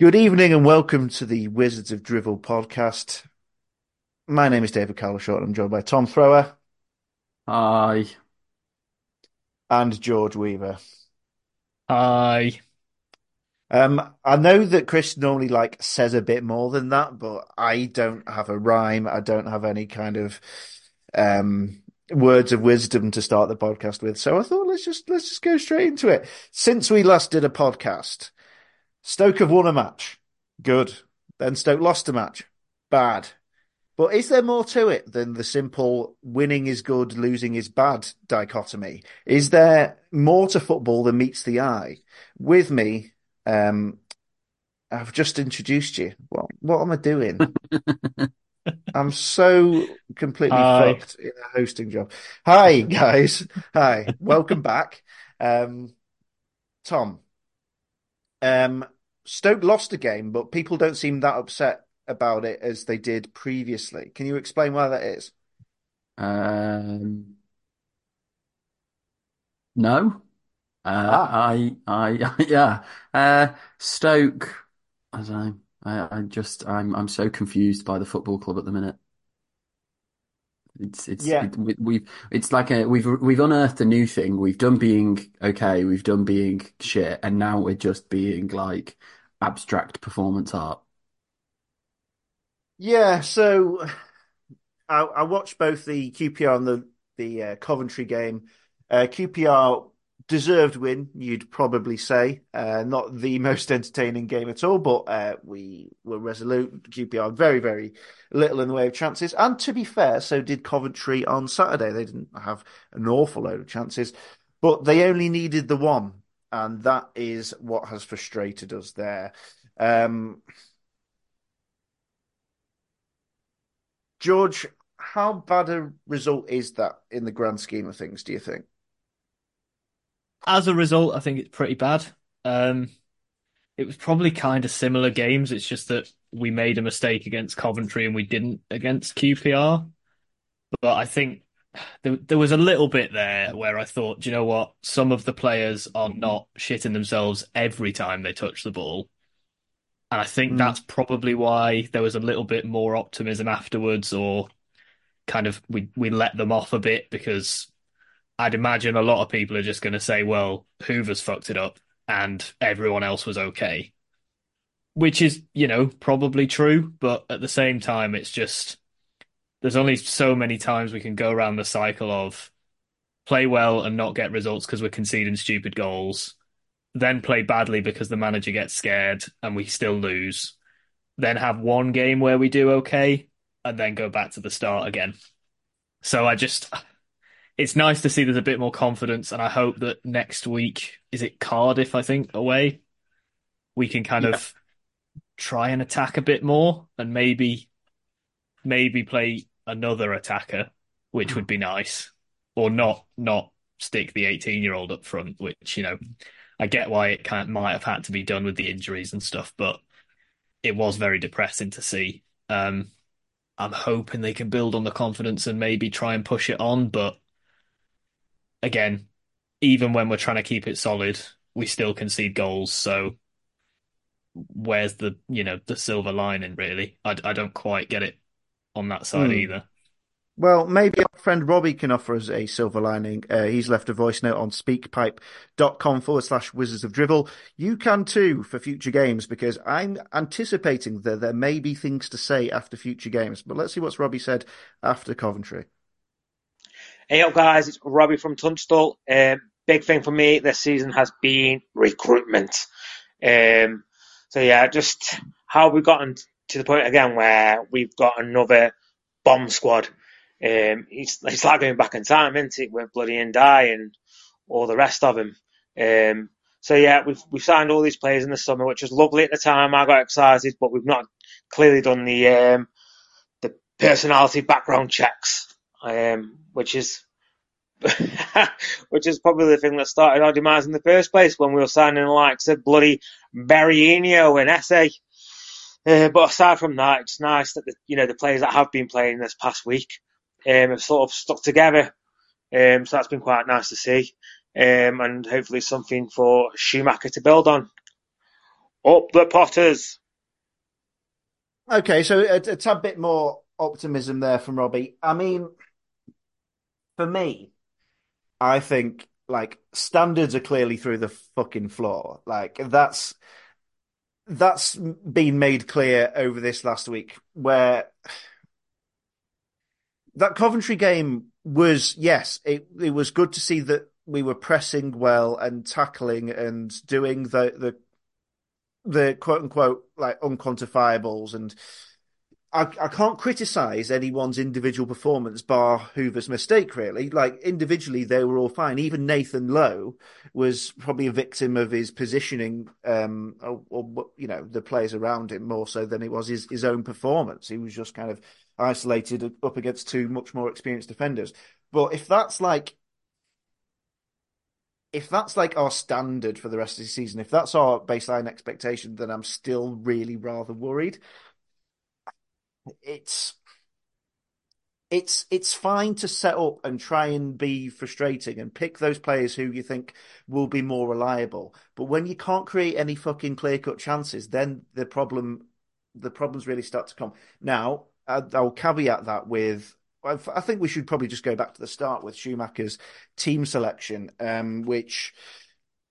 Good evening and welcome to the Wizards of Drivel podcast. My name is David Carlshort and I'm joined by Tom Thrower Hi. and George Weaver. Hi. Um, I know that Chris normally like says a bit more than that, but I don't have a rhyme. I don't have any kind of um words of wisdom to start the podcast with. So I thought let's just let's just go straight into it. Since we last did a podcast, Stoke have won a match. Good. Then Stoke lost a match. Bad. But is there more to it than the simple winning is good, losing is bad dichotomy? Is there more to football than meets the eye? With me, um, I've just introduced you. What what am I doing? I'm so completely Hi. fucked in a hosting job. Hi guys. Hi. Welcome back. Um, Tom. Um, Stoke lost a game, but people don't seem that upset about it as they did previously. Can you explain why that is? Um, no. Uh, Ah, I, I, yeah. Uh, Stoke. I don't know. I, I just, I'm, I'm so confused by the football club at the minute. It's, it's, yeah. it, we, we've, it's like a, we've, we've unearthed a new thing. We've done being okay. We've done being shit, and now we're just being like abstract performance art. Yeah, so I, I watched both the QPR and the the uh, Coventry game. Uh, QPR deserved win, you'd probably say. Uh, not the most entertaining game at all, but uh, we were resolute. QPR very, very little in the way of chances. And to be fair, so did Coventry on Saturday. They didn't have an awful load of chances, but they only needed the one, and that is what has frustrated us there. Um, George, how bad a result is that in the grand scheme of things, do you think? As a result, I think it's pretty bad. Um, it was probably kind of similar games. It's just that we made a mistake against Coventry and we didn't against QPR. But I think there, there was a little bit there where I thought, do you know what? Some of the players are not shitting themselves every time they touch the ball. And I think Mm. that's probably why there was a little bit more optimism afterwards, or kind of we, we let them off a bit because I'd imagine a lot of people are just going to say, well, Hoever's fucked it up and everyone else was okay, which is, you know, probably true. But at the same time, it's just there's only so many times we can go around the cycle of play well and not get results because we're conceding stupid goals, then play badly because the manager gets scared and we still lose, then have one game where we do okay and then go back to the start again. So I just it's nice to see there's a bit more confidence, and I hope that next week is it Cardiff, I think, away, we can kind Yeah. of try and attack a bit more and maybe maybe play another attacker, which would be nice. Or not not stick the 18 year old up front, which, you know, I get why it kind of might have had to be done with the injuries and stuff, but it was very depressing to see. Um, I'm hoping they can build on the confidence and maybe try and push it on, but again, even when we're trying to keep it solid, we still concede goals. So where's the you know the silver lining really? I, I don't quite get it on that side Mm. either. Well, maybe our friend Robbie can offer us a silver lining. Uh, he's left a voice note on speakpipe.com forward slash wizards of drivel. You can too for future games because I'm anticipating that there may be things to say after future games. But let's see what's Robbie said after Coventry. Hey up guys, it's Robbie from Tunstall. Um, big thing for me this season has been recruitment. Um, so yeah, just how we've gotten to the point again where we've got another bomb squad. Um, it's, it's like going back in time, isn't it, with Bloody and Die and all the rest of them. Um, so yeah, we've we've signed all these players in the summer, which was lovely at the time. I got excited, but we've not clearly done the um, the personality background checks, um, which is which is probably the thing that started our demise in the first place when we were signing the likes of bloody Berahino and Esse. Uh, but aside from that, it's nice that the, you know the players that have been playing this past week um, have sort of stuck together. Um, so that's been quite nice to see, um, and hopefully something for Schumacher to build on. Up the Potters. Okay, so a, a tad bit more optimism there from Robbie. I mean, for me, I think like standards are clearly through the fucking floor. Like that's that's been made clear over this last week where that Coventry game was yes, it it was good to see that we were pressing well and tackling and doing the the the quote unquote like unquantifiables and I, I can't criticize anyone's individual performance bar Hoever's mistake really. Like individually they were all fine. Even Nathan Lowe was probably a victim of his positioning um or, or you know the players around him more so than it was his his own performance. He was just kind of isolated up against two much more experienced defenders. But if that's like if that's like our standard for the rest of the season, if that's our baseline expectation, then I'm still really rather worried. It's it's it's fine to set up and try and be frustrating and pick those players who you think will be more reliable. But when you can't create any fucking clear cut chances, then the problem the problems really start to come. Now, I'll caveat that with I think we should probably just go back to the start with Schumacher's team selection, um, which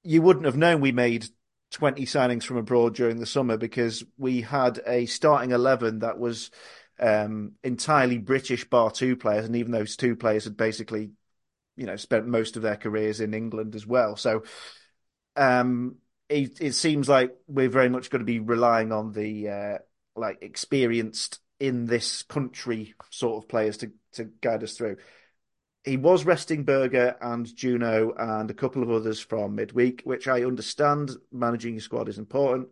you wouldn't have known we made 20 signings from abroad during the summer because we had a starting 11 that was um, entirely British bar two players. And even those two players had basically, you know, spent most of their careers in England as well. So um, it, it, seems like we're very much going to be relying on the uh, like experienced in this country sort of players to to guide us through. He was resting Burger and Juno and a couple of others from midweek, which I understand. Managing your squad is important,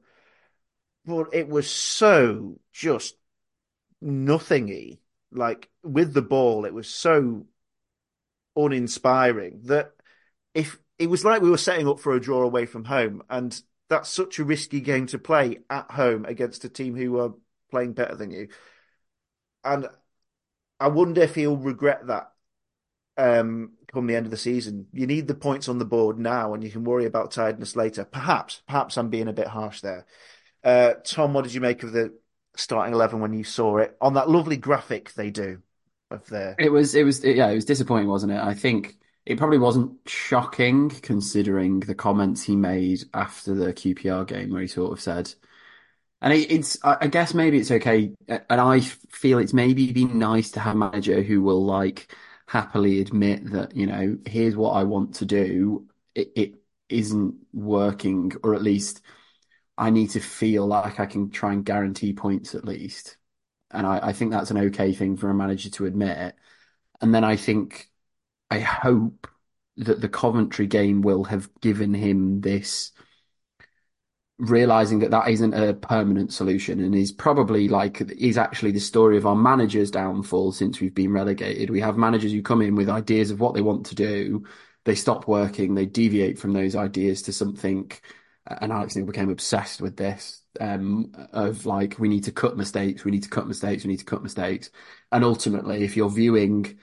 but it was so just nothingy. Like with the ball, it was so uninspiring that if it was like we were setting up for a draw away from home, and that's such a risky game to play at home against a team who are playing better than you. And I wonder if he'll regret that um, come the end of the season. You need the points on the board now, and you can worry about tiredness later. Perhaps, perhaps I'm being a bit harsh there. Uh, Tom, what did you make of the starting eleven when you saw it on that lovely graphic they do of the? It was, it was, yeah, it was disappointing, wasn't it? I think it probably wasn't shocking considering the comments he made after the QPR game, where he sort of said and it's, I guess maybe it's okay. And I feel it's maybe been nice to have a manager who will like happily admit that, you know, here's what I want to do. It, it isn't working, or at least I need to feel like I can try and guarantee points at least. And I, I think that's an okay thing for a manager to admit. And then I think, I hope that the Coventry game will have given him this realizing that that isn't a permanent solution and is probably like is actually the story of our managers downfall since we've been relegated. We have managers who come in with ideas of what they want to do. They stop working. They deviate from those ideas to something. And Alex Neil became obsessed with this um, of like we need to cut mistakes we need to cut mistakes we need to cut mistakes. And ultimately if you're viewing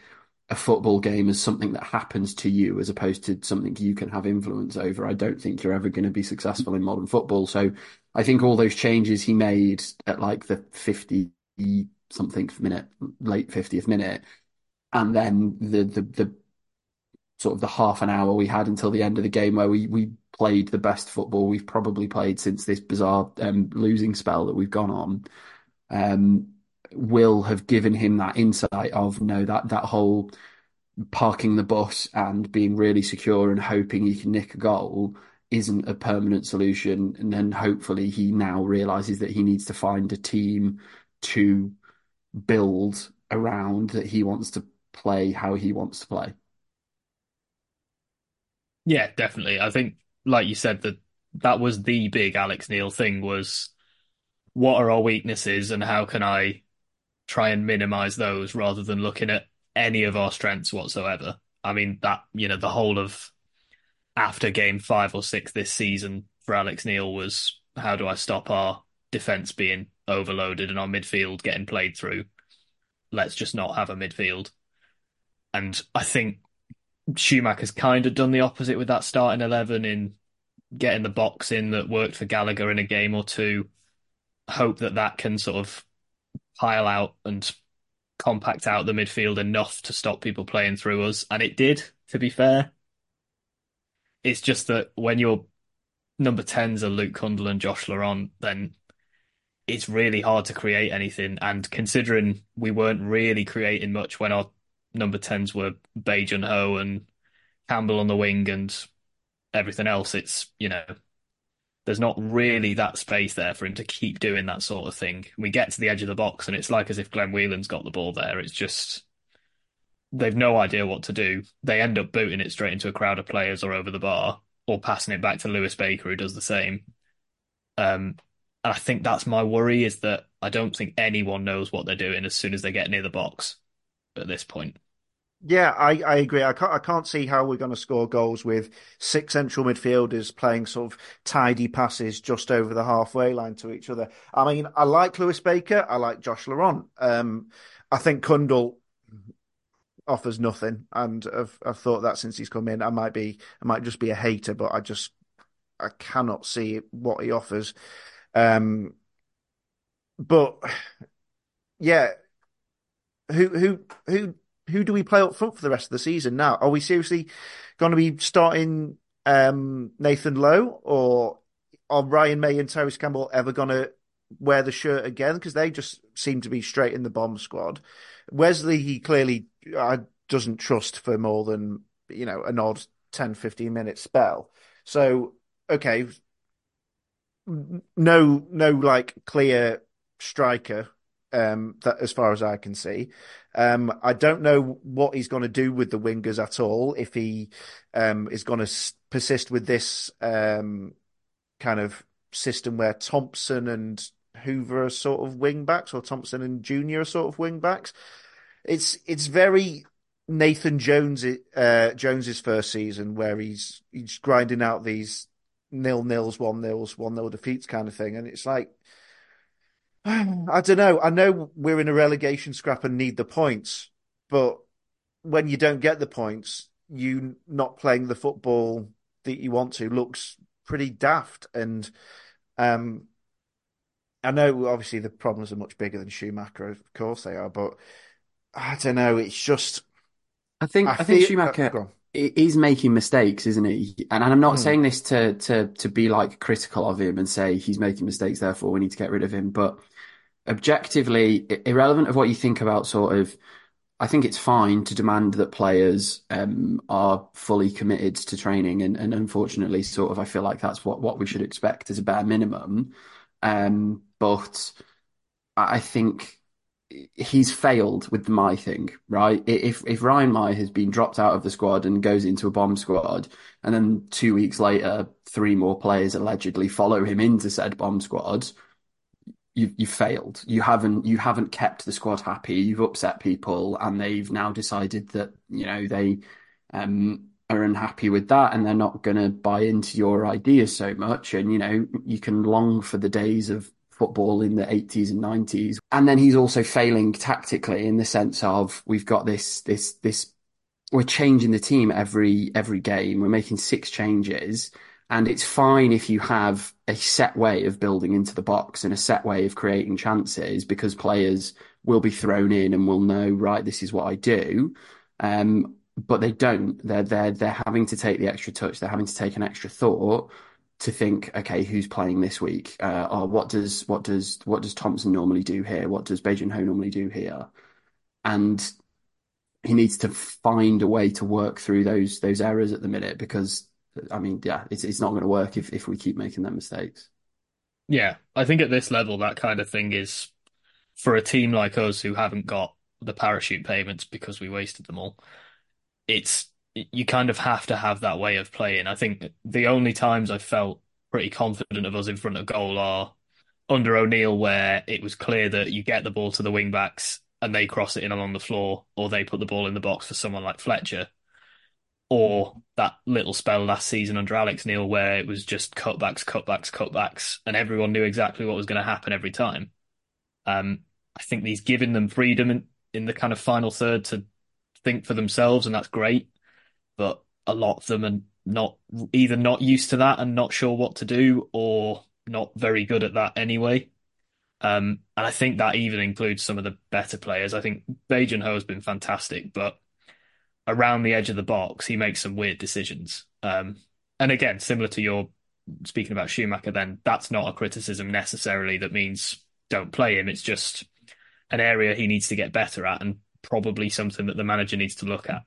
a football game as something that happens to you as opposed to something you can have influence over. I don't think you're ever going to be successful in modern football. So I think all those changes he made at like the 50 something minute, late 50th minute, and then the, the, the sort of the half an hour we had until the end of the game where we, we played the best football we've probably played since this bizarre um, losing spell that we've gone on. Um, will have given him that insight of no that that whole parking the bus and being really secure and hoping he can nick a goal isn't a permanent solution. And then hopefully he now realizes that he needs to find a team to build around that he wants to play how he wants to play. Yeah definitely. I think like you said that that was the big alex neil thing was what are our weaknesses and how can i try and minimize those rather than looking at any of our strengths whatsoever. I mean, that, you know, the whole of after game five or six this season for Alex Neil was how do I stop our defense being overloaded and our midfield getting played through? Let's just not have a midfield. And I think Schumacher's kind of done the opposite with that starting 11 in getting the box in that worked for Gallagher in a game or two. Hope that that can sort of pile out and compact out the midfield enough to stop people playing through us, and it did. To be fair, it's just that when your number tens are Luke Cundle and Josh Laurent, then it's really hard to create anything. And considering we weren't really creating much when our number tens were Bae Jun-ho and Campbell on the wing and everything else, it's you know there's not really that space there for him to keep doing that sort of thing. We get to the edge of the box and it's like as if Glenn Whelan's got the ball there. It's just they've no idea what to do. They end up booting it straight into a crowd of players or over the bar or passing it back to Lewis Baker who does the same. Um, and I think that's my worry is that I don't think anyone knows what they're doing as soon as they get near the box at this point. Yeah, I, I agree. I can't I can't see how we're going to score goals with six central midfielders playing sort of tidy passes just over the halfway line to each other. I mean, I like Lewis Baker. I like Josh Laurent. Um, I think Cundle offers nothing, and I've, I've thought that since he's come in. I might be I might just be a hater, but I just I cannot see what he offers. Um, but yeah, who who who who do we play up front for the rest of the season now? Are we seriously going to be starting um, Nathan Lowe or are Ryan Mmaee and Tyrese Campbell ever going to wear the shirt again? Because they just seem to be straight in the bomb squad. Wesley, he clearly uh, doesn't trust for more than, you know, an odd 10, 15 minute spell. So, okay, no, no, like clear striker um, that as far as I can see. Um, I don't know what he's going to do with the wingers at all. If he um, is going to persist with this um, kind of system where Thompson and Hoever are sort of wing backs, or Thompson and Junior are sort of wing backs. It's it's very Nathan Jones uh, Jones's first season where he's he's grinding out these nil nils, one nils, one nil defeats kind of thing, and it's like I don't know. I know we're in a relegation scrap and need the points, but when you don't get the points, you not playing the football that you want to looks pretty daft. And um, I know obviously the problems are much bigger than Schumacher, of course they are, but I don't know. It's just. I think I, I think Schumacher uh, is making mistakes, isn't he? And, and I'm not mm. saying this to to to be like critical of him and say he's making mistakes, therefore we need to get rid of him, but objectively irrelevant of what you think about sort of I think it's fine to demand that players um, are fully committed to training, and, and, unfortunately, sort of, I feel like that's what, what we should expect as a bare minimum. Um, but I think he's failed with the Mmaee thing, right? If if Ryan Mmaee has been dropped out of the squad and goes into a bomb squad, and then two weeks later, three more players allegedly follow him into said bomb squad, you've you failed. You haven't you haven't kept the squad happy. You've upset people, and they've now decided that you know they um, are unhappy with that, and they're not going to buy into your ideas so much. And you know you can long for the days of football in the 80s and 90s. And then he's also failing tactically in the sense of we've got this this this we're changing the team every every game. We're making six changes and it's fine if you have a set way of building into the box and a set way of creating chances because players will be thrown in and will know, right, this is what I do. Um, but they don't. They're they're they're having to take the extra touch. They're having to take an extra thought to think, okay, who's playing this week? Uh, or what does what does what does Thompson normally do here? What does Bae Jun-ho normally do here? And he needs to find a way to work through those those errors at the minute because I mean, yeah, it's it's not going to work if if we keep making them mistakes. Yeah, I think at this level, that kind of thing is for a team like us who haven't got the parachute payments because we wasted them all. It's you kind of have to have that way of playing. I think the only times I felt pretty confident of us in front of goal are under O'Neill, where it was clear that you get the ball to the wing backs and they cross it in along the floor, or they put the ball in the box for someone like Fletcher or that little spell last season under Alex Neil where it was just cutbacks, cutbacks, cutbacks, and everyone knew exactly what was going to happen every time. Um, I think he's given them freedom in, in the kind of final third to think for themselves, and that's great. But a lot of them are not either not used to that and not sure what to do, or not very good at that anyway. Um, and I think that even includes some of the better players. I think Bae Jun-ho has been fantastic, but around the edge of the box, he makes some weird decisions. Um, and again, similar to your speaking about Schumacher, then that's not a criticism necessarily that means don't play him. It's just an area he needs to get better at and probably something that the manager needs to look at.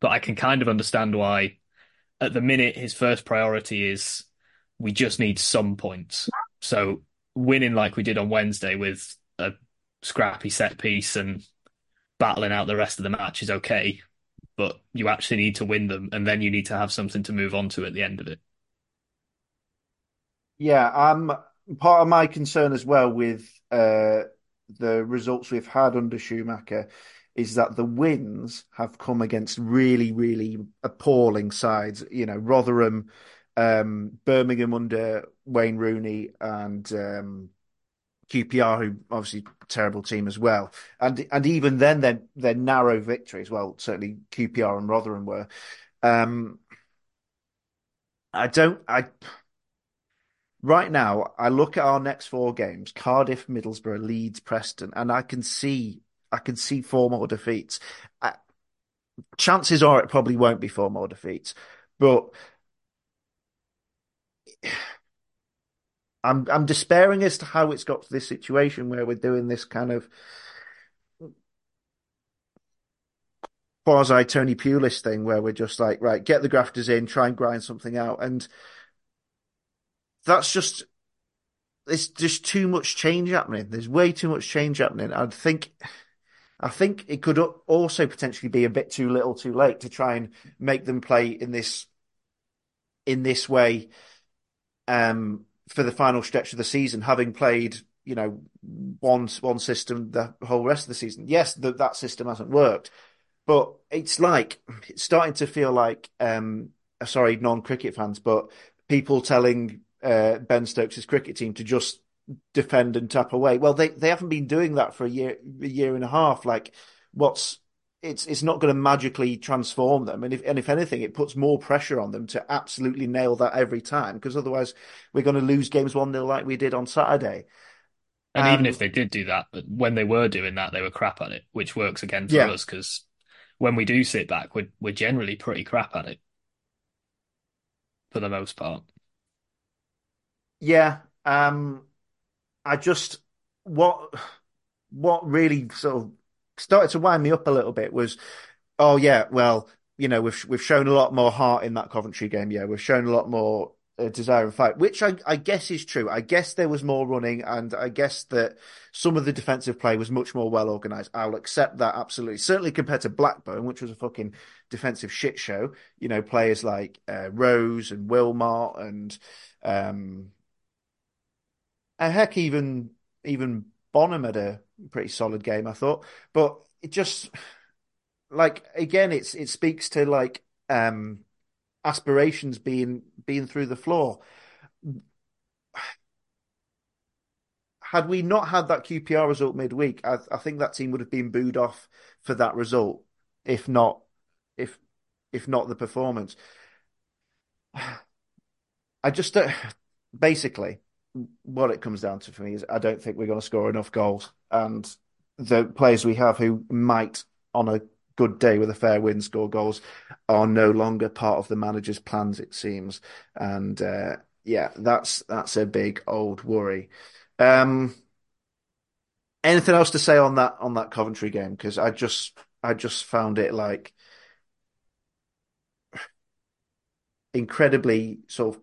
But I can kind of understand why at the minute his first priority is we just need some points. So winning like we did on Wednesday with a scrappy set piece and battling out the rest of the match is okay, but you actually need to win them and then you need to have something to move on to at the end of it. Yeah, um, part of my concern as well with uh, the results we've had under Schumacher is that the wins have come against really, really appalling sides. You know, Rotherham, um, Birmingham under Wayne Rooney, and um, QPR, who obviously terrible team as well. And and even then, they're, they're narrow victories. Well, certainly QPR and Rotherham were. Um, I don't. I right now, I look at our next four games: Cardiff, Middlesbrough, Leeds, Preston, and I can see I can see four more defeats. I, chances are it probably won't be four more defeats, but I'm I'm despairing as to how it's got to this situation where we're doing this kind of quasi Tony Pulis thing where we're just like, right, get the grafters in, try and grind something out, and that's just it's just too much change happening. There's way too much change happening. I think I think it could also potentially be a bit too little, too late to try and make them play in this in this way um, for the final stretch of the season, having played you know one one system the whole rest of the season. Yes, that that system hasn't worked, but it's like it's starting to feel like um, sorry, non cricket fans, but people telling uh, Ben Stokes' cricket team to just defend and tap away. Well, they they haven't been doing that for a year a year and a half. Like, what's it's it's not going to magically transform them, and if and if anything, it puts more pressure on them to absolutely nail that every time, because otherwise we're going to lose games one 0 like we did on Saturday. And um, even if they did do that, when they were doing that, they were crap at it, which works again for yeah. us because when we do sit back, we're we're generally pretty crap at it for the most part. Yeah, um, I just what what really sort of started to wind me up a little bit was, oh yeah, well, you know, we've we've shown a lot more heart in that Coventry game. Yeah, we've shown a lot more uh, desire and fight, which I, I guess is true. I guess there was more running, and I guess that some of the defensive play was much more well organised. I'll accept that absolutely. Certainly compared to Blackburn, which was a fucking defensive shit show. You know, players like uh, Rose and Wilmot and um, heck, even even Bonham had a pretty solid game, I thought. But it just like again, it's it speaks to like um aspirations being being through the floor. Had we not had that QPR result midweek, I, I think that team would have been booed off for that result, if not if if not the performance. I just uh, basically what it comes down to for me is I don't think we're going to score enough goals, and the players we have who might, on a good day with a fair win, score goals, are no longer part of the manager's plans. It seems, and uh, yeah, that's that's a big old worry. Um, anything else to say on that on that Coventry game? Because I just I just found it like incredibly sort of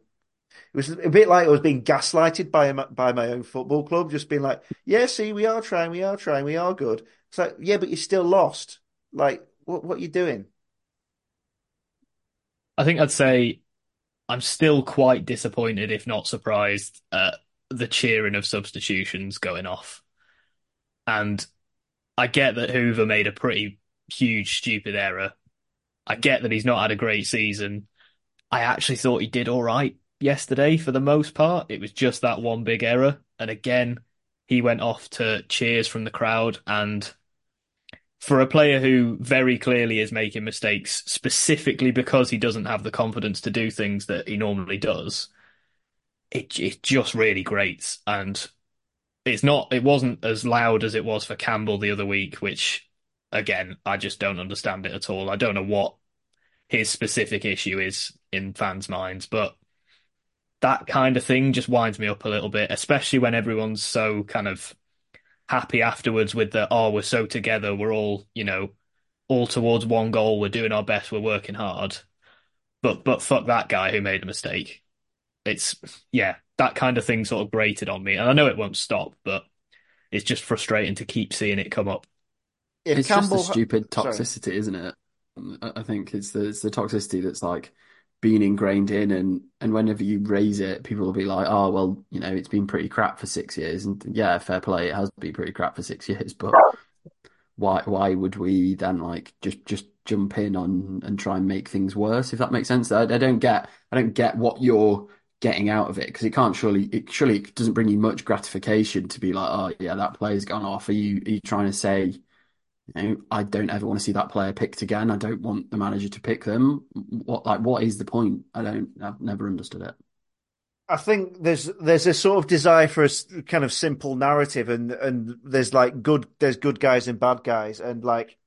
it was a bit like I was being gaslighted by by my own football club, just being like, "Yeah, see, we are trying, we are trying, we are good." It's like, "Yeah, but you're still lost. Like, what what are you doing?" I think I'd say I'm still quite disappointed, if not surprised, at the cheering of substitutions going off. And I get that Hoever made a pretty huge, stupid error. I get that he's not had a great season. I actually thought he did all right yesterday for the most part. It was just that one big error. And again, he went off to cheers from the crowd. And for a player who very clearly is making mistakes specifically because he doesn't have the confidence to do things that he normally does, it it just really grates. And it's not it wasn't as loud as it was for Campbell the other week, which again, I just don't understand it at all. I don't know what his specific issue is in fans' minds, but that kind of thing just winds me up a little bit, especially when everyone's so kind of happy afterwards with the oh we're so together we're all you know all towards one goal we're doing our best we're working hard. But but fuck that guy who made a mistake. It's yeah that kind of thing sort of grated on me and I know it won't stop but it's just frustrating to keep seeing it come up. If it's Campbell... just the stupid toxicity Sorry. isn't it? I think it's the it's the toxicity that's like been ingrained in and and whenever you raise it people will be like oh well you know it's been pretty crap for six years. And yeah fair play it has been pretty crap for six years but why why would we then like just just jump in on and try and make things worse if that makes sense? I, I don't get I don't get what you're getting out of it because it can't surely it surely doesn't bring you much gratification to be like oh yeah that player's gone off. Are you are you trying to say you know, I don't ever want to see that player picked again. I don't want the manager to pick them. What like what is the point? I don't. I've never understood it. I think there's there's a sort of desire for a kind of simple narrative, and and there's like good there's good guys and bad guys, and like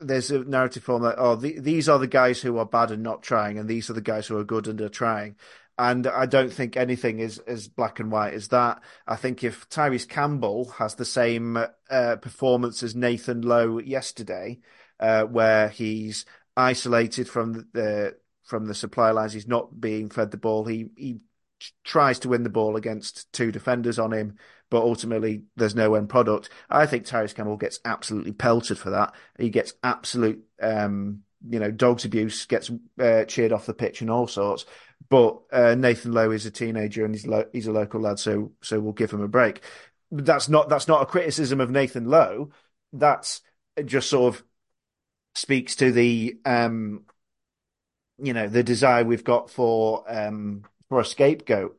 there's a narrative form that oh the, these are the guys who are bad and not trying, and these are the guys who are good and are trying. And I don't think anything is as black and white as that. I think if Tyrese Campbell has the same uh, performance as Nathan Lowe yesterday, uh, where he's isolated from the from the supply lines, he's not being fed the ball. He he tries to win the ball against two defenders on him, but ultimately there's no end product. I think Tyrese Campbell gets absolutely pelted for that. He gets absolute, um, you know, dogs abuse, gets uh, cheered off the pitch and all sorts. But uh, Nathan Lowe is a teenager and he's lo- he's a local lad, so so we'll give him a break. That's not that's not a criticism of Nathan Lowe. That's just sort of speaks to the um, you know the desire we've got for um, for a scapegoat.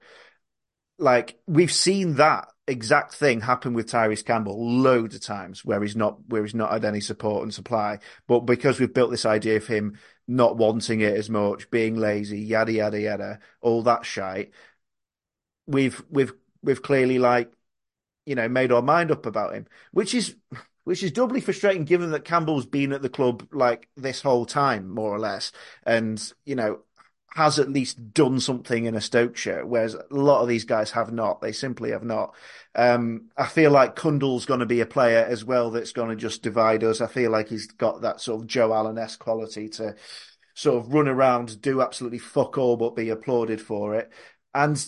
Like we've seen that exact thing happen with Tyrese Campbell loads of times where he's not where he's not had any support and supply. But because we've built this idea of him not wanting it as much, being lazy, yada yada yada, all that shite, we've we've we've clearly like you know made our mind up about him, which is which is doubly frustrating given that Campbell's been at the club like this whole time, more or less, and you know has at least done something in a Stoke shirt, whereas a lot of these guys have not. They simply have not. Um, I feel like Cundle's going to be a player as well that's going to just divide us. I feel like he's got that sort of Joe Allen-esque quality to sort of run around, do absolutely fuck all, but be applauded for it. And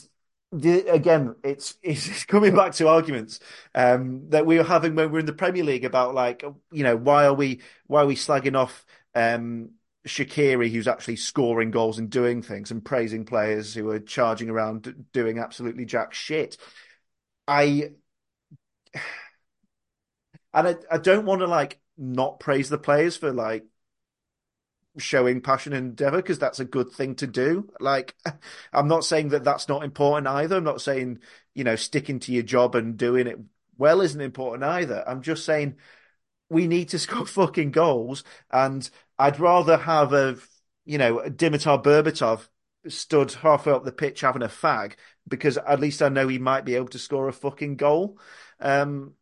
the, again, it's it's coming back to arguments um, that we were having when we were in the Premier League about like, you know, why are we why are we slagging off um, Shaqiri, who's actually scoring goals and doing things, and praising players who are charging around doing absolutely jack shit. I and I, I don't want to like not praise the players for like showing passion and endeavor because that's a good thing to do. Like, I'm not saying that that's not important either. I'm not saying you know sticking to your job and doing it well isn't important either. I'm just saying we need to score fucking goals and I'd rather have a, you know, Dimitar Berbatov stood halfway up the pitch having a fag because at least I know he might be able to score a fucking goal. Um,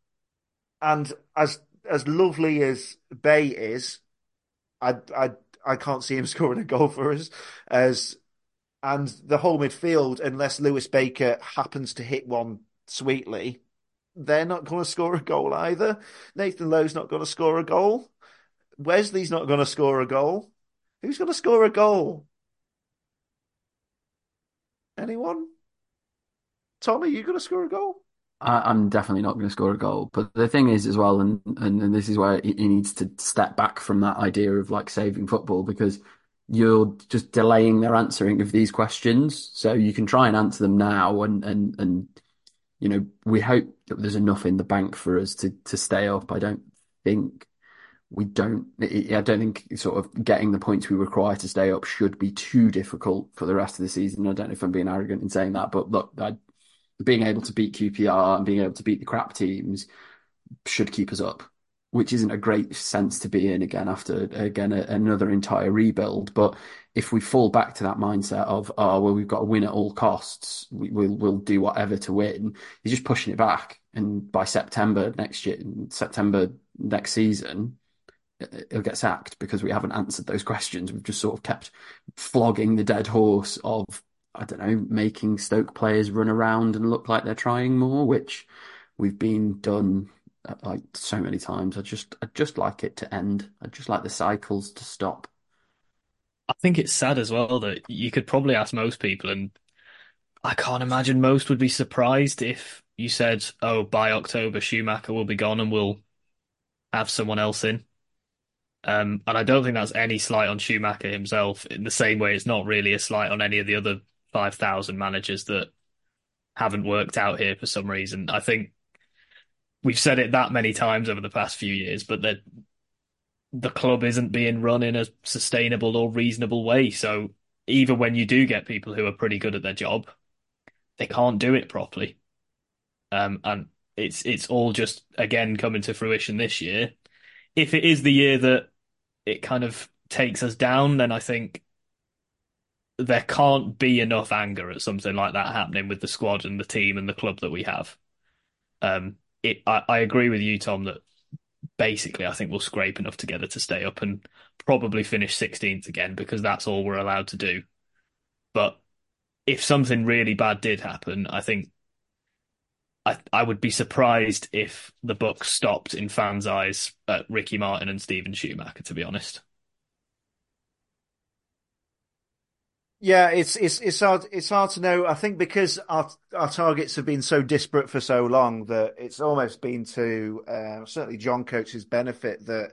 and as as lovely as Bae is, I I I can't see him scoring a goal for us. As and the whole midfield, unless Lewis Baker happens to hit one sweetly, they're not going to score a goal either. Nathan Lowe's not going to score a goal. Wesley's not going to score a goal. Who's going to score a goal? Anyone? Tom, are you going to score a goal? I, am definitely not going to score a goal. But the thing is, as well, and, and, and this is where he, he needs to step back from that idea of like saving football because you're just delaying their answering of these questions. So you can try and answer them now, and and and you know we hope that there's enough in the bank for us to to stay up. I don't think we don't. I don't think sort of getting the points we require to stay up should be too difficult for the rest of the season. I don't know if I'm being arrogant in saying that, but look, I, being able to beat QPR and being able to beat the crap teams should keep us up. which isn't a great sense to be in again after again a, another entire rebuild. But if we fall back to that mindset of oh well we've got to win at all costs, we, will we'll do whatever to win. He's just pushing it back, and by September next year, September next season, he'll get sacked because we haven't answered those questions. We've just sort of kept flogging the dead horse of I don't know making Stoke players run around and look like they're trying more, which we've been done uh, like so many times. I just I just like it to end. I just like the cycles to stop. I think it's sad as well that you could probably ask most people, and I can't imagine most would be surprised if you said, "Oh, by October, Schumacher will be gone, and we'll have someone else in." Um, and I don't think that's any slight on Schumacher himself. In the same way, it's not really a slight on any of the other five thousand managers that haven't worked out here for some reason. I think we've said it that many times over the past few years, but that the club isn't being run in a sustainable or reasonable way. So even when you do get people who are pretty good at their job, they can't do it properly. Um, and it's it's all just again coming to fruition this year. If it is the year that it kind of takes us down, then I think there can't be enough anger at something like that happening with the squad and the team and the club that we have. Um, it, I, I agree with you, Tom, that basically I think we'll scrape enough together to stay up and probably finish 16th again because that's all we're allowed to do. But if something really bad did happen, I think I I would be surprised if the book stopped in fans' eyes at Ricky Martin and Steven Schumacher, to be honest. Yeah, it's it's it's hard it's hard to know. I think because our our targets have been so disparate for so long that it's almost been to uh, certainly John Coates's benefit that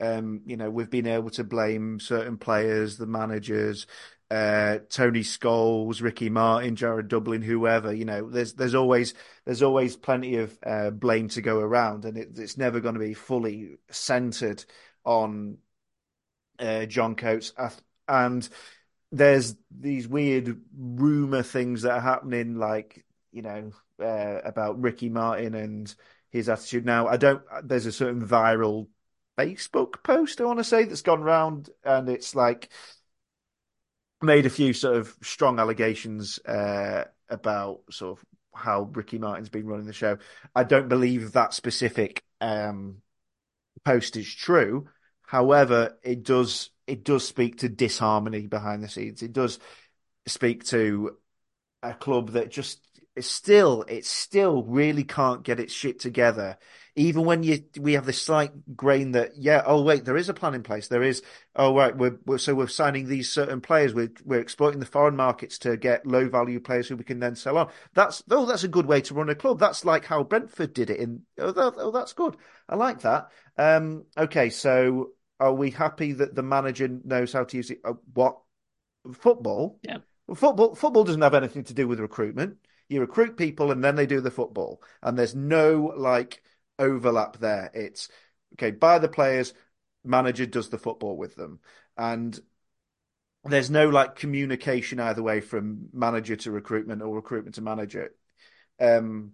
um, you know we've been able to blame certain players, the managers, uh, Tony Scholes, Ricky Martin, Jared Dublin, whoever. You know, there's there's always there's always plenty of uh, blame to go around, and it, it's never going to be fully centered on uh, John Coates and there's these weird rumor things that are happening, like you know uh, about Ricky Martin and his attitude. Now, I don't. There's a certain viral Facebook post I want to say that's gone round, and it's like made a few sort of strong allegations uh, about sort of how Ricky Martin's been running the show. I don't believe that specific um, post is true. However, it does it does speak to disharmony behind the scenes. It does speak to a club that just still it still really can't get its shit together. Even when you we have this slight grain that yeah oh wait there is a plan in place there is oh right we're, we're so we're signing these certain players we're we're exploiting the foreign markets to get low value players who we can then sell on that's oh that's a good way to run a club that's like how Brentford did it in oh, that, oh that's good I like that um okay so are we happy that the manager knows how to use it? Uh, what football? Yeah, football. Football doesn't have anything to do with recruitment. You recruit people, and then they do the football, and there's no like overlap there. It's okay. Buy the players, manager does the football with them, and there's no like communication either way from manager to recruitment or recruitment to manager. Um,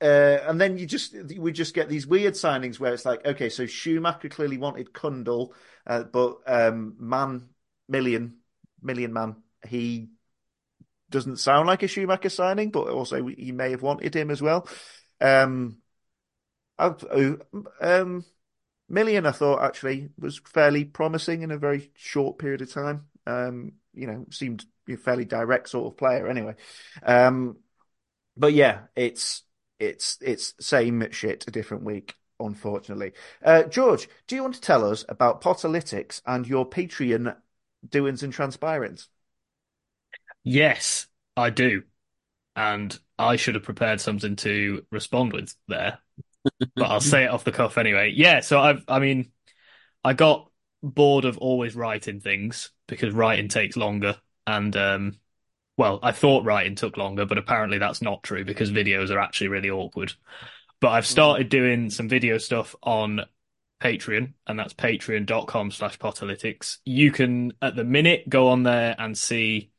uh, and then you just we just get these weird signings where it's like, okay, so Schumacher clearly wanted Cundle, uh, but um, man, million, million man, he doesn't sound like a Schumacher signing, but also he may have wanted him as well. Um, um, million, I thought actually was fairly promising in a very short period of time. Um, you know, seemed a fairly direct sort of player anyway. Um, but yeah, it's it's it's same shit a different week unfortunately uh, george do you want to tell us about Potterlytics and your patreon doings and transpirings yes i do and i should have prepared something to respond with there but i'll say it off the cuff anyway yeah so i've i mean i got bored of always writing things because writing takes longer and um well, I thought writing took longer, but apparently that's not true because videos are actually really awkward. But I've started doing some video stuff on Patreon, and that's patreon.com slash potterlytics. You can, at the minute, go on there and see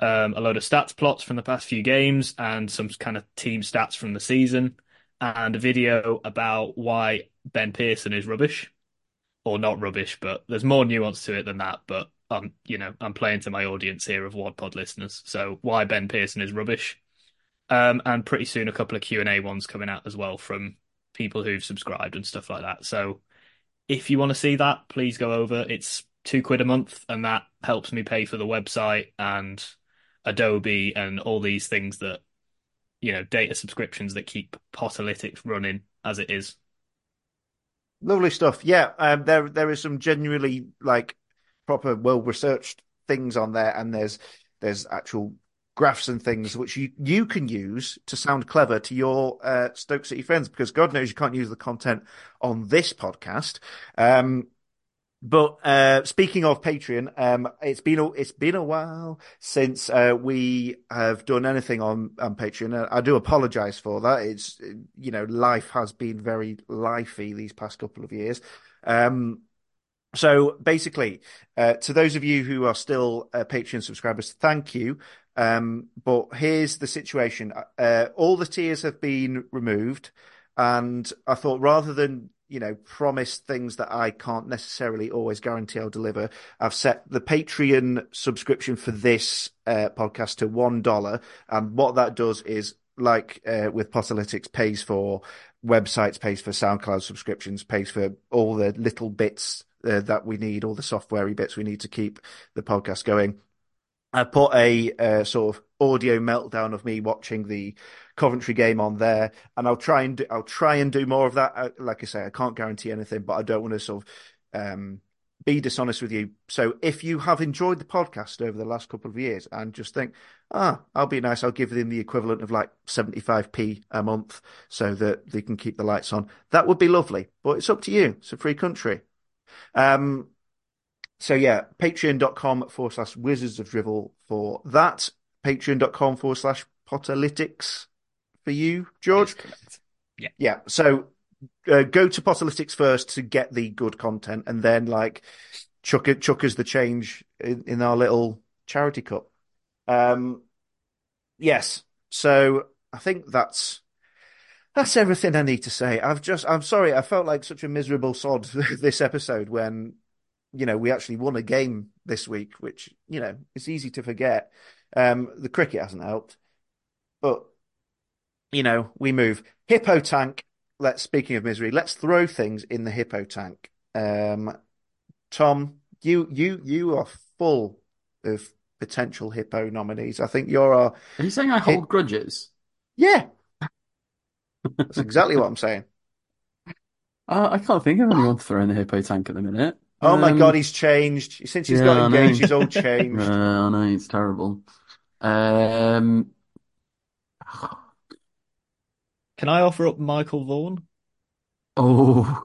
um, a load of stats plots from the past few games and some kind of team stats from the season. And a video about why Ben Pearson is rubbish, or not rubbish, but there's more nuance to it than that. But um, you know, I'm playing to my audience here of WOD Pod listeners. So why Ben Pearson is rubbish, um, and pretty soon a couple of Q and A ones coming out as well from people who've subscribed and stuff like that. So if you want to see that, please go over. It's two quid a month, and that helps me pay for the website and Adobe and all these things that you know data subscriptions that keep Potterlytics running as it is. Lovely stuff. Yeah, um, there there is some genuinely like proper, well researched things on there, and there's there's actual graphs and things which you you can use to sound clever to your uh, Stoke City friends because God knows you can't use the content on this podcast. Um, but uh, speaking of Patreon, um, it's been a, it's been a while since uh, we have done anything on on Patreon. I do apologise for that. It's you know life has been very lifey these past couple of years. Um, so basically, uh, to those of you who are still uh, Patreon subscribers, thank you. Um, but here's the situation: uh, all the tiers have been removed, and I thought rather than you know promise things that I can't necessarily always guarantee I'll deliver, I've set the Patreon subscription for this uh, podcast to one dollar, and what that does is like uh, with Potterlytics pays for websites, pays for SoundCloud subscriptions, pays for all the little bits uh, that we need, all the softwarey bits we need to keep the podcast going. I put a uh, sort of audio meltdown of me watching the Coventry game on there, and I'll try and do, I'll try and do more of that. Like I say, I can't guarantee anything, but I don't want to sort of um, be dishonest with you. So if you have enjoyed the podcast over the last couple of years and just think, ah, I'll be nice, I'll give them the equivalent of like 75p a month so that they can keep the lights on, that would be lovely. But it's up to you. It's a free country. Um, so yeah, patreon.com forward slash wizards of drivel for that. Patreon.com forward slash potterlytics for you, George. Yeah. Yeah. So uh, go to Potterlytics first to get the good content and then like chuck it, chuck us the change in, in our little charity cup. Um, yes. So I think that's that's everything I need to say. I've just, I'm sorry, I felt like such a miserable sod this episode when, you know, we actually won a game this week, which, you know, it's easy to forget. Um, the cricket hasn't helped, but, you know, we move. Hippo tank. Let's, speaking of misery, let's throw things in the hippo tank. Um, Tom, you, you, you are full of potential hippo nominees. I think you're our. Are you saying I hold hip... grudges? Yeah. That's exactly what I'm saying. Uh, I can't think of anyone throwing the hippo tank at the minute. Oh um, my god, he's changed. Since he's yeah, got engaged, he's all changed. I know, it's terrible. Um, Can I offer up Michael Vaughan? Oh,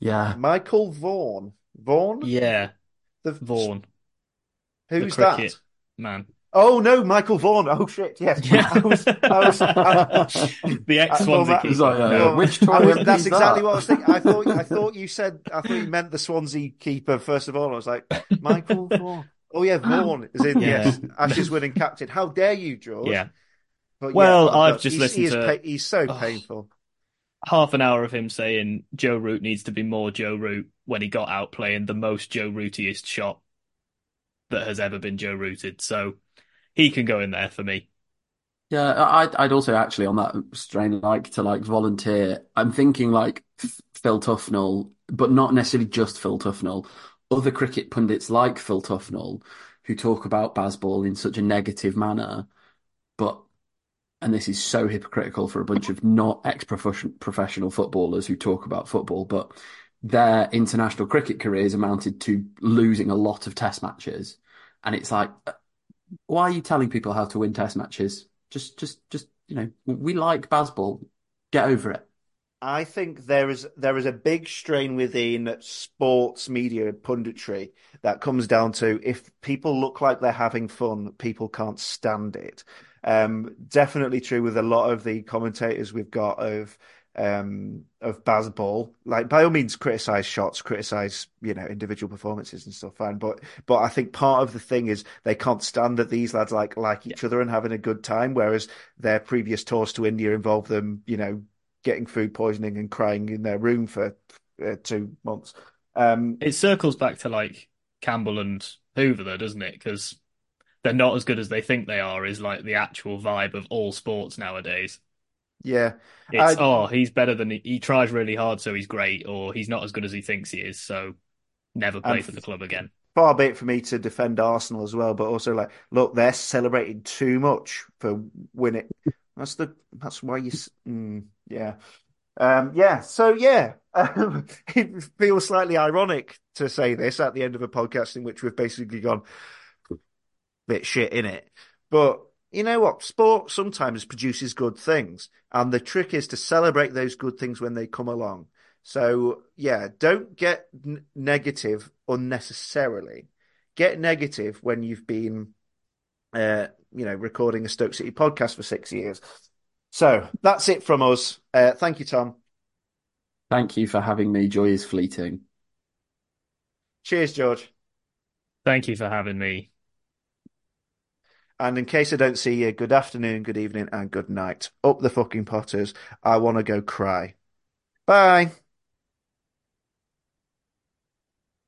yeah. Michael Vaughan. Vaughan? Yeah. The Vaughan. Who's the that? Man. Oh no, Michael Vaughan. Oh shit, yes. Yeah. I was, I was, I, the ex Swansea keeper. Like, uh, no. Which was, that's exactly that? what I was thinking. I thought I thought you said I thought you meant the Swansea keeper first of all. I was like, Michael Vaughan. Oh yeah, Vaughan is in Yeah. yes. Ashes winning captain. How dare you, George? Yeah. But Well, yeah, I've just he's, he listened is to- pa- he's so Oh. painful. Half an hour of him saying Joe Root needs to be more Joe Root when he got out playing the most Joe Rootiest shot that has ever been Joe Rooted. So he can go in there for me. Yeah, I'd, I'd also actually on that strain like to like volunteer. I'm thinking like Phil Tufnell, but not necessarily just Phil Tufnell. Other cricket pundits like Phil Tufnell who talk about Bazball in such a negative manner, but and this is so hypocritical for a bunch of not ex-professional footballers who talk about football, but their international cricket careers amounted to losing a lot of test matches. And it's like, uh, why are you telling people how to win test matches? Just, just, just, you know, we like Bazball. Get over it. I think there is there is a big strain within sports media punditry that comes down to if people look like they're having fun, people can't stand it. Um, definitely true with a lot of the commentators we've got of um, of Bazball. Like by all means, criticize shots, criticize you know individual performances and stuff. Fine, but but I think part of the thing is they can't stand that these lads like like each Yeah. other and having a good time, whereas their previous tours to India involved them, you know, getting food poisoning and crying in their room for uh, two months. Um, it circles back to like Campbell and Hoever, though, doesn't it? Because they're not as good as they think they are. Is like the actual vibe of all sports nowadays. Yeah, it's I, oh he's better than he, he tries really hard, so he's great, or he's not as good as he thinks he is, so never play for the club again. Far be it for me to defend Arsenal as well, but also like, look, they're celebrating too much for winning. That's the that's why you mm, yeah. Um, yeah, so yeah, um, it feels slightly ironic to say this at the end of a podcast in which we've basically gone bit shit in it. But you know what? Sport sometimes produces good things, and the trick is to celebrate those good things when they come along. So yeah, don't get n- negative unnecessarily. Get negative when you've been, uh, you know, recording a Stoke City podcast for six years. So that's it from us. Uh, thank you, Tom. Thank you for having me. Joy is fleeting. Cheers, George. Thank you for having me. And in case I don't see you, good afternoon, good evening, and good night. Up the fucking Potters. I want to go cry. Bye.